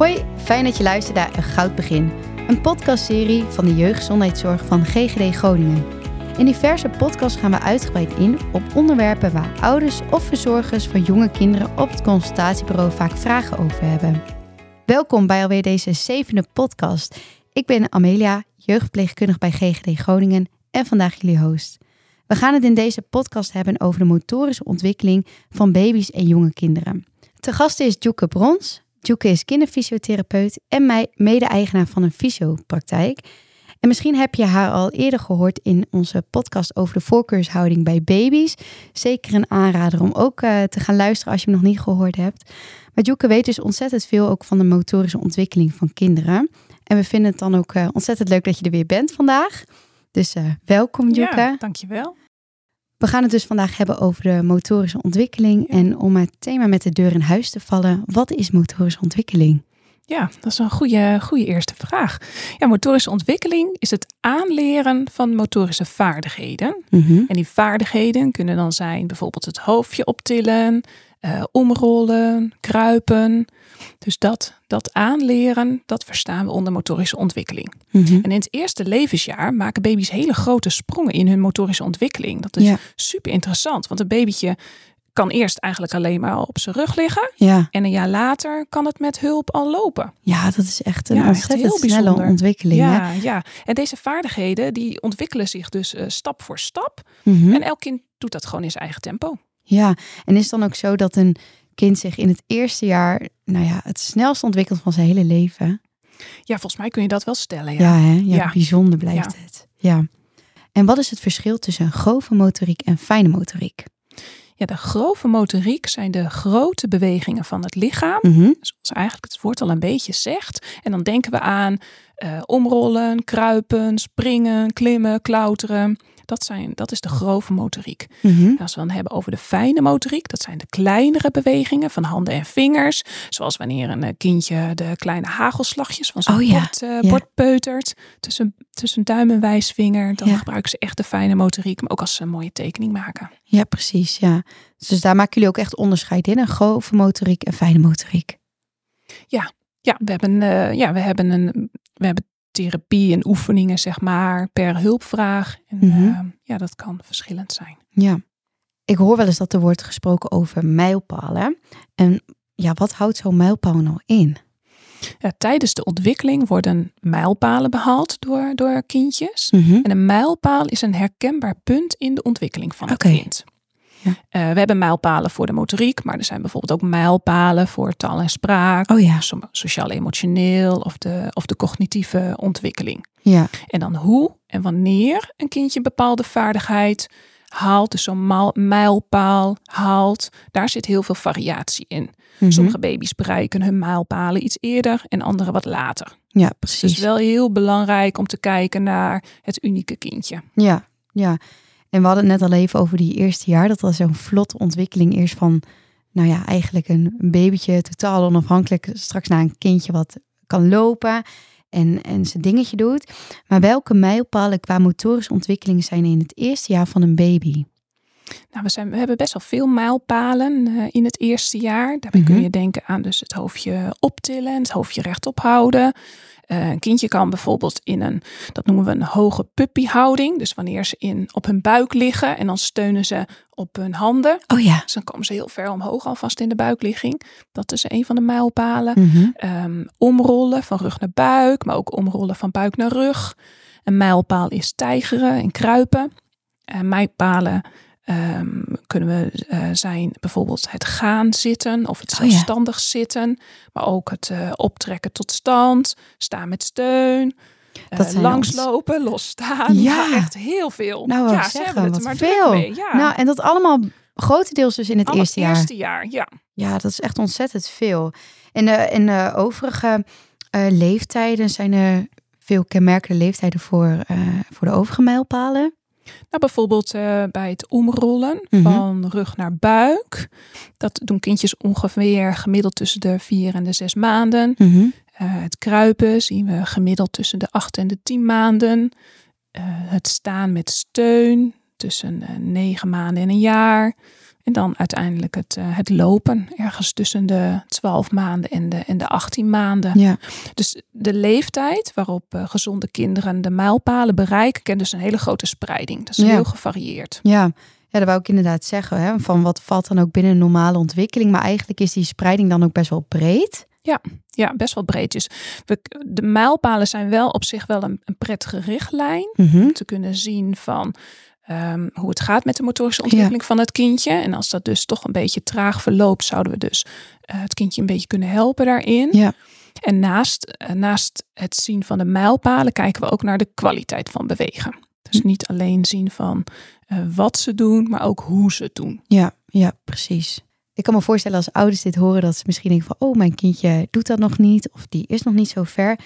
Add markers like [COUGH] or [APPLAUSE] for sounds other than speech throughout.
Hoi, fijn dat je luistert naar Een Goud Begin, een podcastserie van de jeugdgezondheidszorg van GGD Groningen. In diverse podcasts gaan we uitgebreid in op onderwerpen waar ouders of verzorgers van jonge kinderen op het consultatiebureau vaak vragen over hebben. Welkom bij alweer deze zevende podcast. Ik ben Amelia, jeugdverpleegkundige bij GGD Groningen en vandaag jullie host. We gaan het in deze podcast hebben over de motorische ontwikkeling van baby's en jonge kinderen. Te gast is Joeke Brons. Joeke is kinderfysiotherapeut en mede-eigenaar van een fysiopraktijk. En misschien heb je haar al eerder gehoord in onze podcast over de voorkeurshouding bij baby's. Zeker een aanrader om ook uh, te gaan luisteren als je hem nog niet gehoord hebt. Maar Joeke weet dus ontzettend veel ook van de motorische ontwikkeling van kinderen. En we vinden het dan ook uh, ontzettend leuk dat je er weer bent vandaag. Dus uh, welkom Joeke. Ja, dankjewel. We gaan het dus vandaag hebben over de motorische ontwikkeling. En om het thema met de deur in huis te vallen, wat is motorische ontwikkeling? Ja, dat is een goede, goede eerste vraag. Ja, motorische ontwikkeling is het aanleren van motorische vaardigheden. Mhm. En die vaardigheden kunnen dan zijn bijvoorbeeld het hoofdje optillen, uh, omrollen, kruipen. Dus dat, dat aanleren, dat verstaan we onder motorische ontwikkeling. Mhm. En in het eerste levensjaar maken baby's hele grote sprongen in hun motorische ontwikkeling. Dat is Ja. super interessant, want een babytje kan eerst eigenlijk alleen maar op zijn rug liggen. Ja. En een jaar later kan het met hulp al lopen. ja, dat is echt een Ja, ontzettend heel snelle bijzonder. ontwikkeling. hè? Ja, ja. En deze vaardigheden die ontwikkelen zich dus eh, stap voor stap. Mhm. En elk kind doet dat gewoon in zijn eigen tempo. Ja, en is het dan ook zo dat een kind zich in het eerste jaar, nou ja, het snelst ontwikkelt van zijn hele leven? Ja, volgens mij kun je dat wel stellen. Ja, Ja. hè? Ja, Ja. bijzonder blijft Ja. het. Ja. En wat is het verschil tussen grove motoriek en fijne motoriek? Ja, de grove motoriek zijn de grote bewegingen van het lichaam. Mhm. Zoals eigenlijk het woord al een beetje zegt. En dan denken we aan eh, omrollen, kruipen, springen, klimmen, klauteren. Dat, zijn, dat is de grove motoriek. En als we dan hebben over de fijne motoriek, dat zijn de kleinere bewegingen van handen en vingers. Zoals wanneer een eh, kindje de kleine hagelslagjes van zijn Oh ja, bord, eh, ja. bord peutert. Tussen, tussen duim en wijsvinger. Dan Ja. gebruiken ze echt de fijne motoriek. Maar ook als ze een mooie tekening maken. Ja, precies. Ja. Dus daar maken jullie ook echt onderscheid in, een grove motoriek en fijne motoriek. Ja, we hebben, eh, ja, we hebben, een, we hebben therapie en oefeningen, zeg maar, per hulpvraag. En Mhm. eh, ja, dat kan verschillend zijn. Ja. Ik hoor wel eens dat er wordt gesproken over mijlpalen. En ja, wat houdt zo'n mijlpaal nou in? Ja, tijdens de ontwikkeling worden mijlpalen behaald door, door kindjes. Mhm. En een mijlpaal is een herkenbaar punt in de ontwikkeling van het Oké. kind. Ja. Eh, we hebben mijlpalen voor de motoriek, maar er zijn bijvoorbeeld ook mijlpalen voor taal en spraak, Oh ja, sociaal-emotioneel of de, of de cognitieve ontwikkeling. ja. En dan hoe en wanneer een kindje een bepaalde vaardigheid haalt, dus zo'n mijlpaal haalt, daar zit heel veel variatie in. Mhm. Sommige baby's bereiken hun mijlpalen iets eerder en andere wat later. Ja, Dus precies. het is wel heel belangrijk om te kijken naar het unieke kindje. Ja, ja. En we hadden het net al even over die eerste jaar. Dat was zo'n vlotte ontwikkeling eerst van, nou ja, eigenlijk een babytje totaal onafhankelijk. Straks naar een kindje wat kan lopen en, en zijn dingetje doet. Maar welke mijlpalen qua motorische ontwikkeling zijn in het eerste jaar van een baby? Nou, we, zijn, we hebben best wel veel mijlpalen eh, in het eerste jaar. Daarbij Mhm. kun je denken aan dus het hoofdje optillen, het hoofdje rechtop houden. Eh, een kindje kan bijvoorbeeld in een, dat noemen we een hoge puppyhouding. Dus wanneer ze in, op hun buik liggen en dan steunen ze op hun handen. Oh ja. Dus dan komen ze heel ver omhoog alvast in de buikligging. Dat is een van de mijlpalen. Mhm. Ehm, omrollen van rug naar buik, maar ook omrollen van buik naar rug. Een mijlpaal is tijgeren en kruipen. En mijlpalen ehm, kunnen we eh, zijn bijvoorbeeld het gaan zitten of het Oh ja. zelfstandig zitten, maar ook het eh, optrekken tot stand, staan met steun, eh, Dat langslopen, losstaan. Ja. Ja, echt heel veel. Nou, ja, ze zeggen, hebben het wat maar veel. mee. Ja. Nou, en dat allemaal grotendeels dus in het eerste jaar. eerste jaar, ja. Ja, dat is echt ontzettend veel. En de, en de overige leeftijden zijn er veel kenmerkende leeftijden voor, voor de overige mijlpalen. Nou, bijvoorbeeld eh, bij het omrollen Mhm. van rug naar buik. Dat doen kindjes ongeveer gemiddeld tussen de vier en de zes maanden. Mhm. Eh, het kruipen zien we gemiddeld tussen de acht en de tien maanden. Eh, het staan met steun tussen negen maanden en een jaar. En dan uiteindelijk het, eh, het lopen, ergens tussen de 12 maanden en de, en de 18 maanden. Ja. Dus de leeftijd waarop eh, gezonde kinderen de mijlpalen bereiken, kent dus een hele grote spreiding. Dat is Ja. heel gevarieerd. Ja. ja, dat wou ik inderdaad zeggen. Hè? Van wat valt dan ook binnen een normale ontwikkeling. Maar eigenlijk is die spreiding dan ook best wel breed. Ja, best wel breed. Dus we, de mijlpalen zijn wel op zich wel een, een prettige richtlijn. Mhm. om te kunnen zien van ehm, hoe het gaat met de motorische ontwikkeling van het kindje. En als dat dus toch een beetje traag verloopt, zouden we dus eh, het kindje een beetje kunnen helpen daarin. Ja. En naast, eh, naast het zien van de mijlpalen kijken we ook naar de kwaliteit van bewegen. Dus Hm. niet alleen zien van eh, wat ze doen, maar ook hoe ze het doen. Ja, ja, precies. Ik kan me voorstellen als ouders dit horen dat ze misschien denken van, oh, mijn kindje doet dat nog niet of die is nog niet zo ver.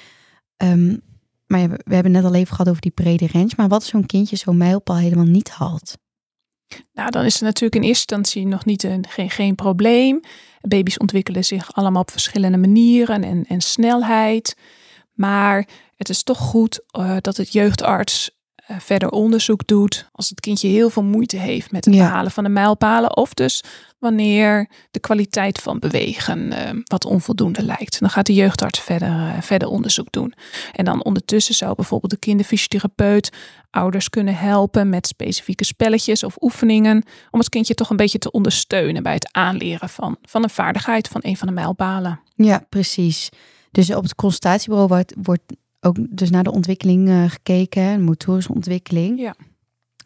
Ehm, maar we hebben net al even gehad over die brede range. Maar wat zo'n kindje zo'n mijlpaal helemaal niet haalt? Nou, dan is het natuurlijk in eerste instantie nog niet een, geen, geen probleem. Baby's ontwikkelen zich allemaal op verschillende manieren en, en snelheid. Maar het is toch goed eh, dat het jeugdarts eh, verder onderzoek doet als het kindje heel veel moeite heeft met het Ja. behalen van de mijlpalen. Of dus wanneer de kwaliteit van bewegen eh, wat onvoldoende lijkt. Dan gaat de jeugdarts verder, eh, verder onderzoek doen. En dan ondertussen zou bijvoorbeeld de kinderfysiotherapeut ouders kunnen helpen met specifieke spelletjes of oefeningen. Om het kindje toch een beetje te ondersteunen bij het aanleren van, van een vaardigheid van een van de mijlpalen. Ja, precies. Dus op het consultatiebureau wordt, wordt ook dus naar de ontwikkeling eh, gekeken, motorische ontwikkeling. Ja.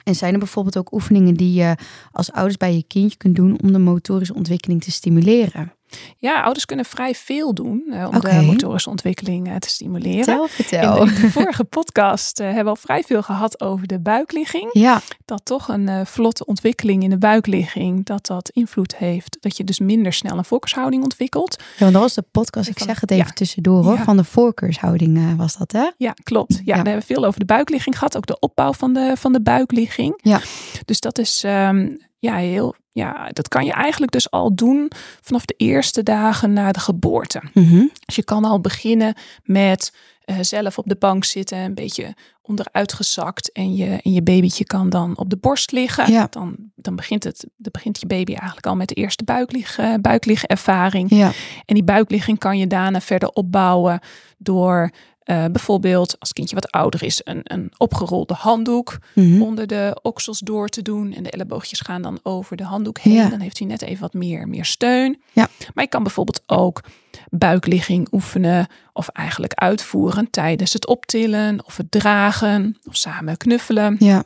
En zijn er bijvoorbeeld ook oefeningen die je als ouders bij je kindje kunt doen om de motorische ontwikkeling te stimuleren? Ja, ouders kunnen vrij veel doen eh, om de motorische ontwikkeling eh, te stimuleren. Vertel, In vertel. de, in de [LAUGHS] vorige podcast eh, hebben we al vrij veel gehad over de buikligging. Ja, Dat toch een vlotte ontwikkeling in de buikligging, dat dat invloed heeft. Dat je dus minder snel een focushouding ontwikkelt. ja, want dat was de podcast, ik Van- zeg het even ja. tussendoor hoor, Ja. van de voorkeurshouding was dat hè? Ja, klopt. Ja, Ja. we hebben veel over de buikligging gehad. Ook de opbouw van de, van de buikligging. Ja. Dus dat is ehm, ja, heel. Ja, dat kan je eigenlijk dus al doen vanaf de eerste dagen na de geboorte. Mhm. Dus je kan al beginnen met eh, zelf op de bank zitten, een beetje onderuitgezakt. En je, en je babytje kan dan op de borst liggen. Ja. Dan, dan, begint het, dan begint je baby eigenlijk al met de eerste buiklig, eh, buikliggenervaring. Ja, En die buikligging kan je daarna verder opbouwen door eh, bijvoorbeeld als het kindje wat ouder is, een, een opgerolde handdoek Mhm. onder de oksels door te doen. En de elleboogjes gaan dan over de handdoek heen. Ja. Dan heeft hij net even wat meer, meer steun. Ja. Maar je kan bijvoorbeeld ook buikligging oefenen of eigenlijk uitvoeren tijdens het optillen of het dragen of samen knuffelen. ja.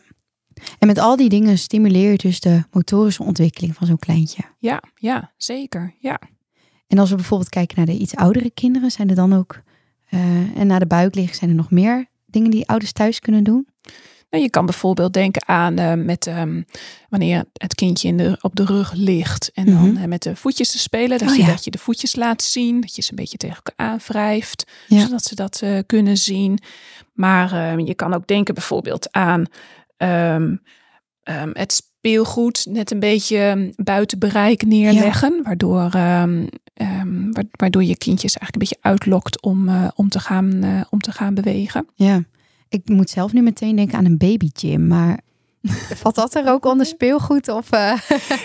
En met al die dingen stimuleer je dus de motorische ontwikkeling van zo'n kleintje. Ja, ja, zeker. Ja. En als we bijvoorbeeld kijken naar de iets oudere kinderen, zijn er dan ook, eh, en naar de buik liggen, zijn er nog meer dingen die ouders thuis kunnen doen? Nou, je kan bijvoorbeeld denken aan eh, met ehm, wanneer het kindje in de, op de rug ligt en dan Mhm. eh, met de voetjes te spelen. Dat, Oh, je, ja. dat je de voetjes laat zien, dat je ze een beetje tegen elkaar aanwrijft, Ja. zodat ze dat kunnen zien. Maar ehm, je kan ook denken bijvoorbeeld aan ehm, ehm, het speelgoed net een beetje ehm, buiten bereik neerleggen, waardoor, ehm, ehm, wa- waardoor je kindjes eigenlijk een beetje uitlokt om, eh, om, te, gaan, eh, om te gaan bewegen. Ja, ik moet zelf nu meteen denken aan een baby gym, maar [LAUGHS] valt dat er ook onder speelgoed? Of, eh,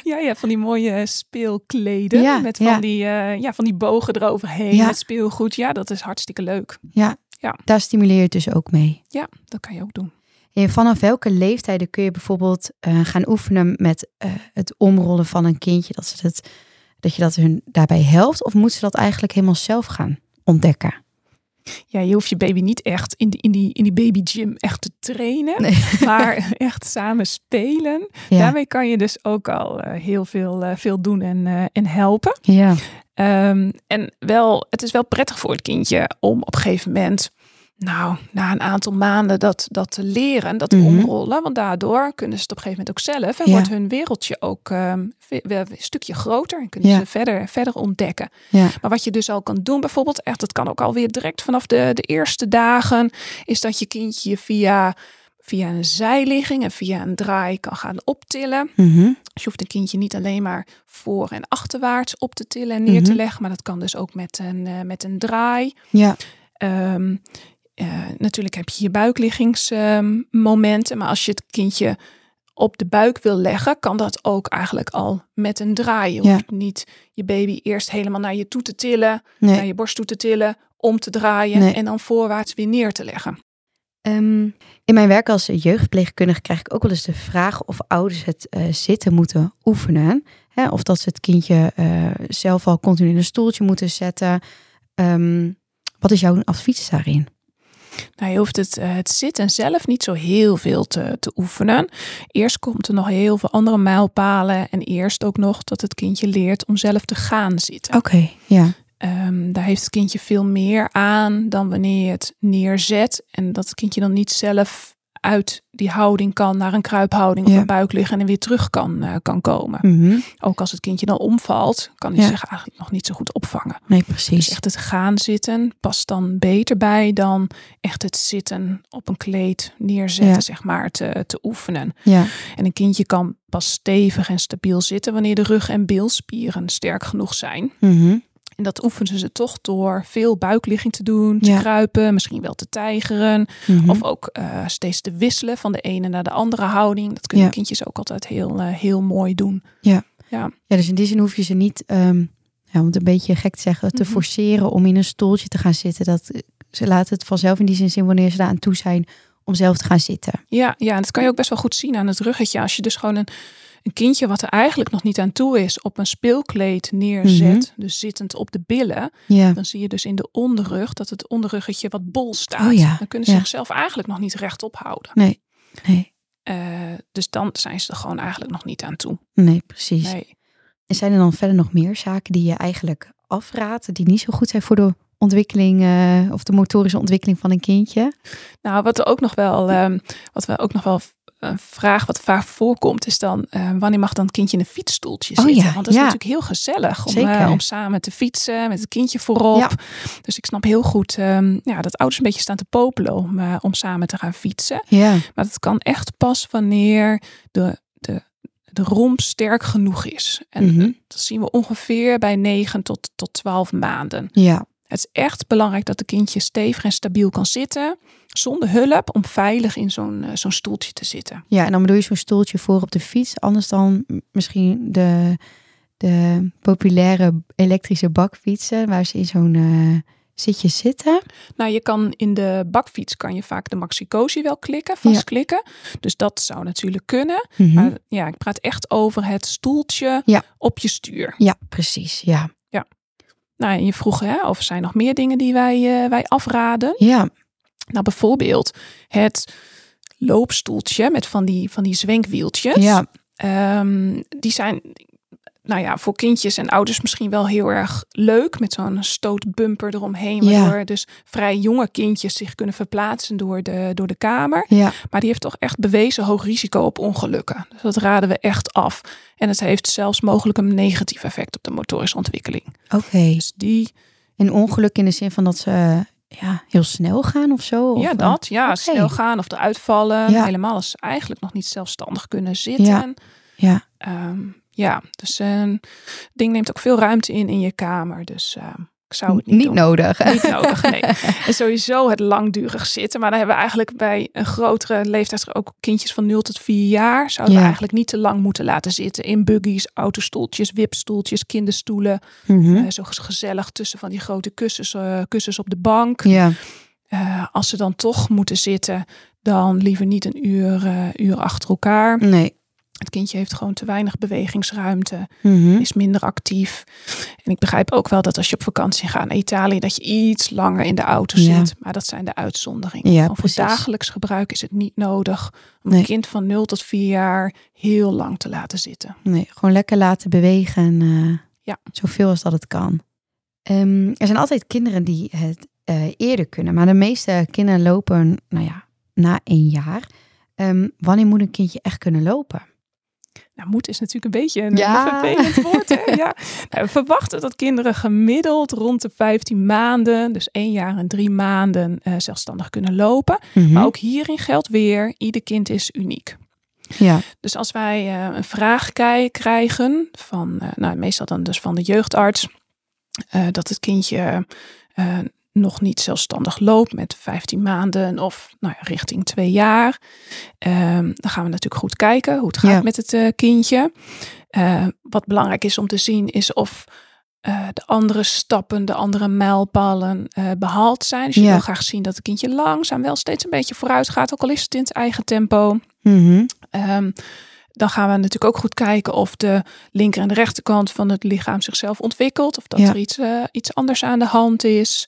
Ja, ja, van die mooie speelkleden. Ja, met van, ja. Die, ja, van die bogen eroverheen. Ja. Met speelgoed. Ja, dat is hartstikke leuk. ja, Ja. daar stimuleer je dus ook mee. Ja, dat kan je ook doen. Vanaf welke leeftijden kun je bijvoorbeeld eh, gaan oefenen met eh, het omrollen van een kindje? Dat, ze dat, dat je dat hun daarbij helpt? Of moeten ze dat eigenlijk helemaal zelf gaan ontdekken? Ja, je hoeft je baby niet echt in die, in die, in die baby gym echt te trainen. Nee. [LAUGHS] Maar echt samen spelen. Ja, Daarmee kan je dus ook al eh, heel veel, veel doen en, en helpen. ja. Ehm, en wel, het is wel prettig voor het kindje om op een gegeven moment, nou, na een aantal maanden dat, dat te leren, dat Mhm. omrollen. Want daardoor kunnen ze het op een gegeven moment ook zelf. En Ja. wordt hun wereldje ook wel een stukje groter. En kunnen Ja. ze verder, verder ontdekken. ja. Maar wat je dus al kan doen, bijvoorbeeld, echt, dat kan ook alweer direct vanaf de, de eerste dagen, is dat je kindje via, via een zijligging en via een draai kan gaan optillen. Mhm. Dus je hoeft een kindje niet alleen maar voor- en achterwaarts op te tillen en neer te Mhm. leggen, maar dat kan dus ook met een, eh, met een draai. ja. Ehm, eh, natuurlijk heb je je buikliggingsmomenten, maar als je het kindje op de buik wil leggen, kan dat ook eigenlijk al met een draai. Je Ja. hoeft niet je baby eerst helemaal naar je toe te tillen, Nee. naar je borst toe te tillen, om te draaien Nee. en dan voorwaarts weer neer te leggen. Ehm, in mijn werk als jeugdpleegkundige krijg ik ook wel eens de vraag of ouders het eh, zitten moeten oefenen. Hè, of dat ze het kindje eh, zelf al continu in een stoeltje moeten zetten. Ehm, wat is jouw advies daarin? Nou, je hoeft het, eh, het zitten zelf niet zo heel veel te, te oefenen. Eerst komt er nog heel veel andere mijlpalen. En eerst ook nog dat het kindje leert om zelf te gaan zitten. Oké, ja. Ehm, daar heeft het kindje veel meer aan dan wanneer je het neerzet. En dat het kindje dan niet zelf uit die houding kan naar een kruiphouding of Ja. een buik liggen en weer terug kan, eh, kan komen. Mhm. Ook als het kindje dan omvalt, kan hij Ja. zich eigenlijk nog niet zo goed opvangen. Nee, Dus precies. echt het gaan zitten past dan beter bij dan echt het zitten op een kleed neerzetten, Ja. zeg maar, te, te oefenen. Ja, En een kindje kan pas stevig en stabiel zitten wanneer de rug- en bilspieren sterk genoeg zijn. Mhm. En dat oefenen ze toch door veel buikligging te doen, te Ja. kruipen, misschien wel te tijgeren. Mhm. Of ook eh, steeds te wisselen van de ene naar de andere houding. Dat kunnen Ja. kindjes ook altijd heel, eh, heel mooi doen. Ja, dus in die zin hoef je ze niet, ehm, ja, om het een beetje gek te zeggen, te Mhm. forceren om in een stoeltje te gaan zitten. Dat, ze laten het vanzelf in die zin zien wanneer ze daar aan toe zijn om zelf te gaan zitten. Ja, ja, en dat kan je ook best wel goed zien aan het ruggetje. Als je dus gewoon een, een kindje wat er eigenlijk nog niet aan toe is, op een speelkleed neerzet, dus zittend op de billen, Ja, dan zie je dus in de onderrug dat het onderruggetje wat bol staat. Oh ja, Dan kunnen ze ja. zichzelf eigenlijk nog niet rechtop houden. nee, nee, Eh, dus dan zijn ze er gewoon eigenlijk nog niet aan toe. nee, precies. Nee. En zijn er dan verder nog meer zaken die je eigenlijk afraadt, die niet zo goed zijn voor de ontwikkeling eh, of de motorische ontwikkeling van een kindje? Nou, wat er ook nog wel, ehm, wat we ook nog wel een vraag wat vaak voorkomt, is dan eh, wanneer mag dan het kindje in een fietsstoeltje Oh zitten? ja, Want dat is ja. natuurlijk heel gezellig om, eh, om samen te fietsen met het kindje voorop. Ja. Dus ik snap heel goed ehm, ja, dat ouders een beetje staan te popelen om, eh, om samen te gaan fietsen. Ja, Maar dat kan echt pas wanneer de, de, de romp sterk genoeg is. En Mhm. dat zien we ongeveer bij 9 tot, tot 12 maanden. ja, Het is echt belangrijk dat de kindje stevig en stabiel kan zitten. Zonder hulp om veilig in zo'n eh, zo'n stoeltje te zitten. ja. En dan bedoel je zo'n stoeltje voor op de fiets, anders dan misschien de, de populaire elektrische bakfietsen, waar ze in zo'n eh, zitje zitten. Nou, je kan in de bakfiets kan je vaak de maxicosi wel klikken, vastklikken. Dus dat zou natuurlijk kunnen. Mhm. Maar ja, ik praat echt over het stoeltje Ja. op je stuur. Ja, precies. Ja, Nou, en je vroeg hè, of er zijn nog meer dingen die wij, eh, wij afraden. ja, Nou, bijvoorbeeld het loopstoeltje met van die, van die zwenkwieltjes. ja, Ehm, die zijn, nou ja, voor kindjes en ouders misschien wel heel erg leuk. Met zo'n stootbumper eromheen. Ja. Waardoor dus vrij jonge kindjes zich kunnen verplaatsen door de, door de kamer. ja. Maar die heeft toch echt bewezen hoog risico op ongelukken. Dus dat raden we echt af. En het heeft zelfs mogelijk een negatief effect op de motorische ontwikkeling. Oké. Dus die, Een ongeluk in de zin van dat ze ja, heel snel gaan of zo? Of, ja, dat. Ja, snel gaan of eruit vallen. Ja. Helemaal als ze eigenlijk nog niet zelfstandig kunnen zitten. Ja. Ja, Ehm, ja, dus een ding neemt ook veel ruimte in in je kamer. Dus ehm, ik zou het niet, niet doen. nodig. Niet nodig, nee. [LAUGHS] En sowieso het langdurig zitten. Maar dan hebben we eigenlijk bij een grotere leeftijd, ook kindjes van 0 tot 4 jaar, zouden Ja. we eigenlijk niet te lang moeten laten zitten. In buggies, autostoeltjes, wipstoeltjes, kinderstoelen. Eh, zo gezellig tussen van die grote kussens, eh, kussens op de bank. Ja, Eh, als ze dan toch moeten zitten, dan liever niet een uur, uur achter elkaar. nee. Het kindje heeft gewoon te weinig bewegingsruimte Mhm. is minder actief. En ik begrijp ook wel dat als je op vakantie gaat naar Italië, dat je iets langer in de auto Ja. zit. Maar dat zijn de uitzonderingen. Ja, voor dagelijks gebruik is het niet nodig om Nee. een kind van 0 tot 4 jaar heel lang te laten zitten. Nee, gewoon lekker laten bewegen. En, eh, Ja. Zoveel als dat het kan. Ehm, er zijn altijd kinderen die het eh, eerder kunnen. Maar de meeste kinderen lopen, nou ja, na één jaar. Ehm, wanneer moet een kindje echt kunnen lopen? Nou, moet is natuurlijk een beetje een Ja. vervelend [LAUGHS] woord. Hè? Ja. Nou, we verwachten dat kinderen gemiddeld rond de 15 maanden, dus één jaar en drie maanden, eh, zelfstandig kunnen lopen. Mhm. Maar ook hierin geldt weer, ieder kind is uniek. Ja, Dus als wij eh, een vraag krijgen van, eh, nou meestal dan dus van de jeugdarts, dat het kindje nog niet zelfstandig loopt met 15 maanden of nou ja, richting twee jaar. Ehm, dan gaan we natuurlijk goed kijken hoe het gaat Ja. met het eh, kindje. Eh, wat belangrijk is om te zien is of eh, de andere stappen, de andere mijlpalen eh, behaald zijn. Dus je Ja. wil graag zien dat het kindje langzaam wel steeds een beetje vooruit gaat, ook al is het in het eigen tempo. Mhm. Ehm, dan gaan we natuurlijk ook goed kijken of de linker en de rechterkant van het lichaam zichzelf ontwikkelt. Of dat Ja. er iets, iets anders aan de hand is.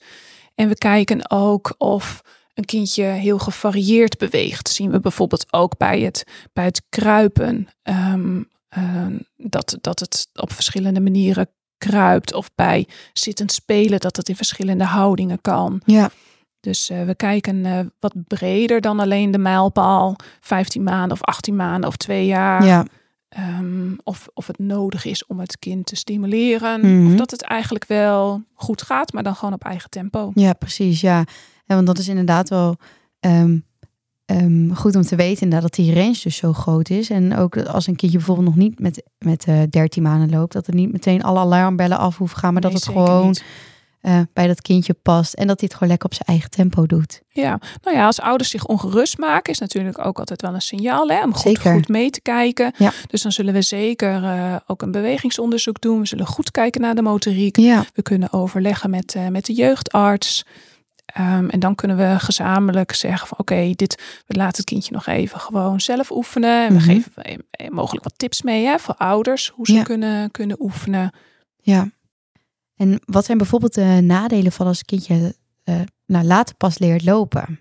En we kijken ook of een kindje heel gevarieerd beweegt. Dat zien we bijvoorbeeld ook bij het, bij het kruipen. ehm, ehm, dat, dat het op verschillende manieren kruipt. Of bij zittend spelen dat het in verschillende houdingen kan. Ja, Dus eh, we kijken eh, wat breder dan alleen de mijlpaal 15 maanden of 18 maanden of twee jaar. ja. Ehm, of, of het nodig is om het kind te stimuleren. Mhm. Of dat het eigenlijk wel goed gaat, maar dan gewoon op eigen tempo. Ja, precies. Ja. ja, want dat is inderdaad wel ehm, ehm, goed om te weten inderdaad, dat die range dus zo groot is. En ook dat als een kindje bijvoorbeeld nog niet met, met eh 13 maanden loopt, dat er niet meteen alle alarmbellen af hoeven gaan, maar Nee, dat het gewoon niet. Eh, bij dat kindje past en dat hij het gewoon lekker op zijn eigen tempo doet. Ja, nou ja, als ouders zich ongerust maken, is natuurlijk ook altijd wel een signaal hè, om goed, goed mee te kijken. Ja. Dus dan zullen we zeker eh, ook een bewegingsonderzoek doen. We zullen goed kijken naar de motoriek. Ja, We kunnen overleggen met, eh, met de jeugdarts. Ehm, en dan kunnen we gezamenlijk zeggen van oké, dit we laten het kindje nog even gewoon zelf oefenen. En we Mhm. geven mogelijk wat tips mee hè, voor ouders, hoe ze Ja. kunnen, kunnen oefenen. ja. En wat zijn bijvoorbeeld de nadelen van als een kindje eh, nou, later pas leert lopen?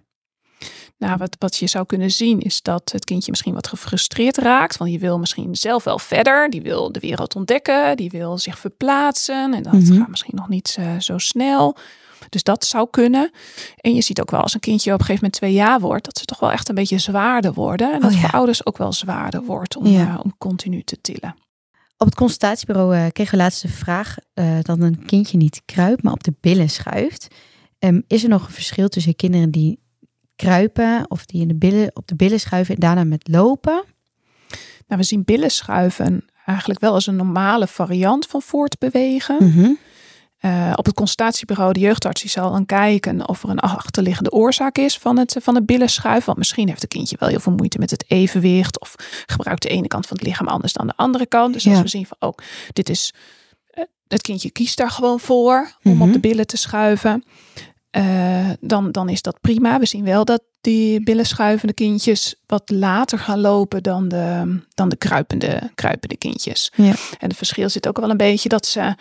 Nou, wat, wat je zou kunnen zien is dat het kindje misschien wat gefrustreerd raakt. Want die wil misschien zelf wel verder. Die wil de wereld ontdekken. Die wil zich verplaatsen. En dat Mhm. gaat misschien nog niet eh, zo snel. Dus dat zou kunnen. En je ziet ook wel als een kindje op een gegeven moment twee jaar wordt, dat ze toch wel echt een beetje zwaarder worden. En Oh dat ja. voor ouders ook wel zwaarder wordt om, Ja. eh, om continu te tillen. Op het consultatiebureau eh, kregen we laatst de vraag eh, dat een kindje niet kruipt, maar op de billen schuift. Ehm, is er nog een verschil tussen kinderen die kruipen of die in de billen, op de billen schuiven en daarna met lopen? Nou, we zien billen schuiven eigenlijk wel als een normale variant van voortbewegen. Mhm. Eh, op het consultatiebureau, de jeugdarts, die zal dan kijken of er een achterliggende oorzaak is van het, van het billenschuiven. Want misschien heeft het kindje wel heel veel moeite met het evenwicht. Of gebruikt de ene kant van het lichaam anders dan de andere kant. Dus als Ja. we zien van, oh, dit is, eh, het kindje kiest daar gewoon voor om Mhm. op de billen te schuiven. eh, dan, dan is dat prima. We zien wel dat die billenschuivende kindjes wat later gaan lopen dan de, dan de kruipende, kruipende kindjes. Ja. En het verschil zit ook wel een beetje dat ze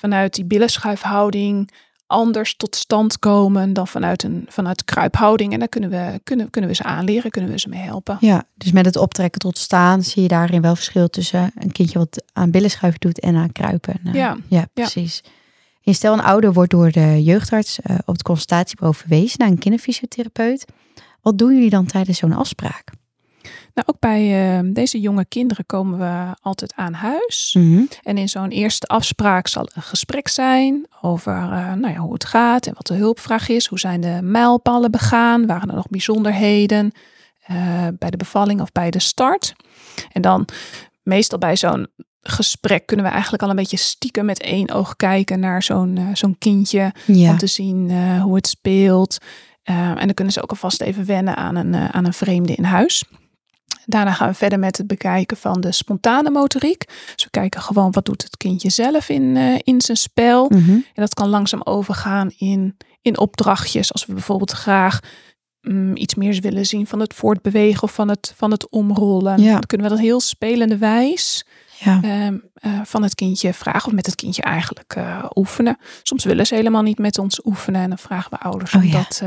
vanuit die billenschuifhouding anders tot stand komen dan vanuit een vanuit kruiphouding. En daar kunnen we, kunnen, kunnen we ze aanleren, kunnen we ze mee helpen. Ja, dus met het optrekken tot staan zie je daarin wel verschil tussen een kindje wat aan billen schuiven doet en aan kruipen. Nou, Ja, ja, precies. En stel een ouder wordt door de jeugdarts eh, op het consultatiebureau verwezen naar een kinderfysiotherapeut. Wat doen jullie dan tijdens zo'n afspraak? Nou, ook bij eh, deze jonge kinderen komen we altijd aan huis. Mhm. En in zo'n eerste afspraak zal een gesprek zijn over eh, nou ja, hoe het gaat en wat de hulpvraag is. Hoe zijn de mijlpalen begaan? Waren er nog bijzonderheden eh, bij de bevalling of bij de start? En dan meestal bij zo'n gesprek kunnen we eigenlijk al een beetje stiekem met één oog kijken naar zo'n eh, zo'n kindje. Ja, Om te zien hoe het speelt. En dan kunnen ze ook alvast even wennen aan een, aan een vreemde in huis. Daarna gaan we verder met het bekijken van de spontane motoriek. Dus we kijken gewoon wat doet het kindje zelf in, eh, in zijn spel. Mhm. En dat kan langzaam overgaan in, in opdrachtjes. Als we bijvoorbeeld graag mm, iets meer willen zien van het voortbewegen of van het, van het omrollen. Ja. Dan kunnen we dat heel spelende wijs ja. ehm, eh, van het kindje vragen. Of met het kindje eigenlijk eh, oefenen. Soms willen ze helemaal niet met ons oefenen. En dan vragen we ouders Oh om, ja. dat,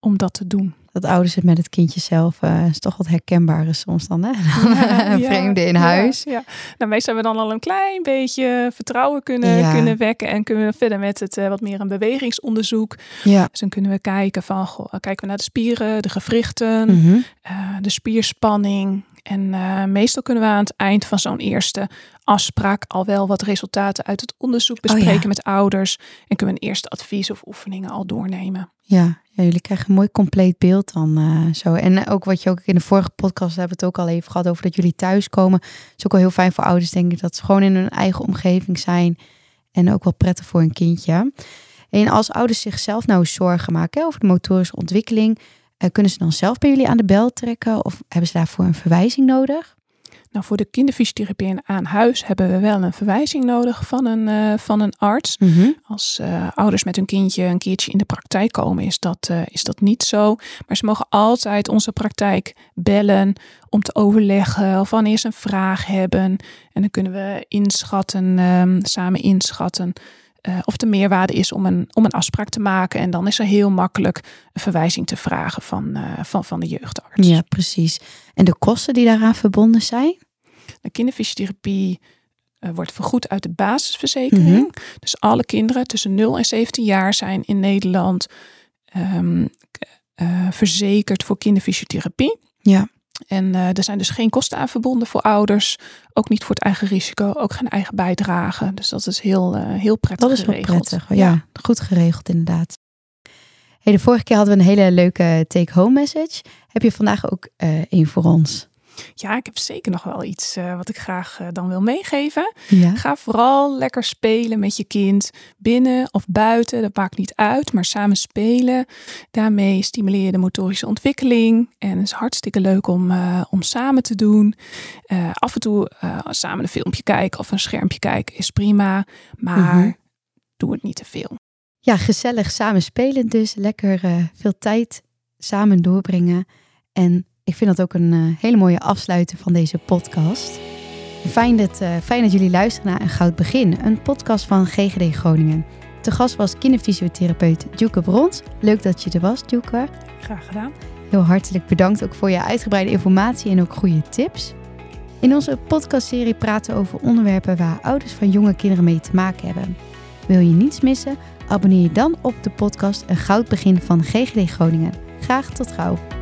om dat te doen. Dat ouders het met het kindje zelf eh, is toch wat herkenbaar soms dan, hè? Ja, [LAUGHS] Een vreemde in ja, huis. Ja, Nou, meestal hebben we dan al een klein beetje vertrouwen kunnen, Ja. kunnen wekken. En kunnen we verder met het eh, wat meer een bewegingsonderzoek. Ja. Dus dan kunnen we kijken van, goh, kijken we naar de spieren, de gewrichten, Mhm. eh, de spierspanning. En eh, meestal kunnen we aan het eind van zo'n eerste afspraak al wel wat resultaten uit het onderzoek Oh ja. bespreken met ouders. En kunnen we een eerste advies of oefeningen al doornemen. Ja, ja, jullie krijgen een mooi compleet beeld dan eh, zo. En ook wat je ook in de vorige podcast hebben we het ook al even gehad over dat jullie thuiskomen. Het is ook wel heel fijn voor ouders, denk ik, dat ze gewoon in hun eigen omgeving zijn. En ook wel prettig voor een kindje. En als ouders zichzelf nou zorgen maken over de motorische ontwikkeling, kunnen ze dan zelf bij jullie aan de bel trekken of hebben ze daarvoor een verwijzing nodig? Nou, voor de kinderfysiotherapie aan huis hebben we wel een verwijzing nodig van een, uh, van een arts. Mhm. Als uh, ouders met hun kindje een keertje in de praktijk komen, is dat, uh, is dat niet zo. Maar ze mogen altijd onze praktijk bellen om te overleggen of wanneer ze een vraag hebben. En dan kunnen we inschatten, um, samen inschatten. Uh, of de meerwaarde is om een, om een afspraak te maken. En dan is er heel makkelijk een verwijzing te vragen van, uh, van, van de jeugdarts. Ja, precies. En de kosten die daaraan verbonden zijn? De kinderfysiotherapie uh, wordt vergoed uit de basisverzekering. Mhm. Dus alle kinderen tussen 0 en 17 jaar zijn in Nederland um, verzekerd voor kinderfysiotherapie. Ja. En uh, er zijn dus geen kosten aan verbonden voor ouders. Ook niet voor het eigen risico. Ook geen eigen bijdrage. Dus dat is heel, uh, heel prettig Dat is wel geregeld. prettig. Ja, ja, goed geregeld inderdaad. Hey, de vorige keer hadden we een hele leuke take-home message. Heb je vandaag ook uh, een voor ons? Ja, ik heb zeker nog wel iets uh, wat ik graag uh, dan wil meegeven. Ja. Ga vooral lekker spelen met je kind. Binnen of buiten, dat maakt niet uit. Maar samen spelen. Daarmee stimuleer je de motorische ontwikkeling. En het is hartstikke leuk om, uh, om samen te doen. af en toe samen een filmpje kijken of een schermpje kijken is prima. Maar Mhm. doe het niet te veel. Ja, gezellig samen spelen dus. Lekker veel tijd samen doorbrengen. En ik vind dat ook een uh, hele mooie afsluiter van deze podcast. Fijn dat, uh, fijn dat jullie luisteren naar Een Goud Begin, een podcast van GGD Groningen. Te gast was kinderfysiotherapeut Djoeke Brons. Leuk dat je er was, Djoeke. Graag gedaan. Heel hartelijk bedankt ook voor je uitgebreide informatie en ook goede tips. In onze podcastserie praten we over onderwerpen waar ouders van jonge kinderen mee te maken hebben. Wil je niets missen? Abonneer je dan op de podcast Een Goud Begin van GGD Groningen. Graag tot gauw.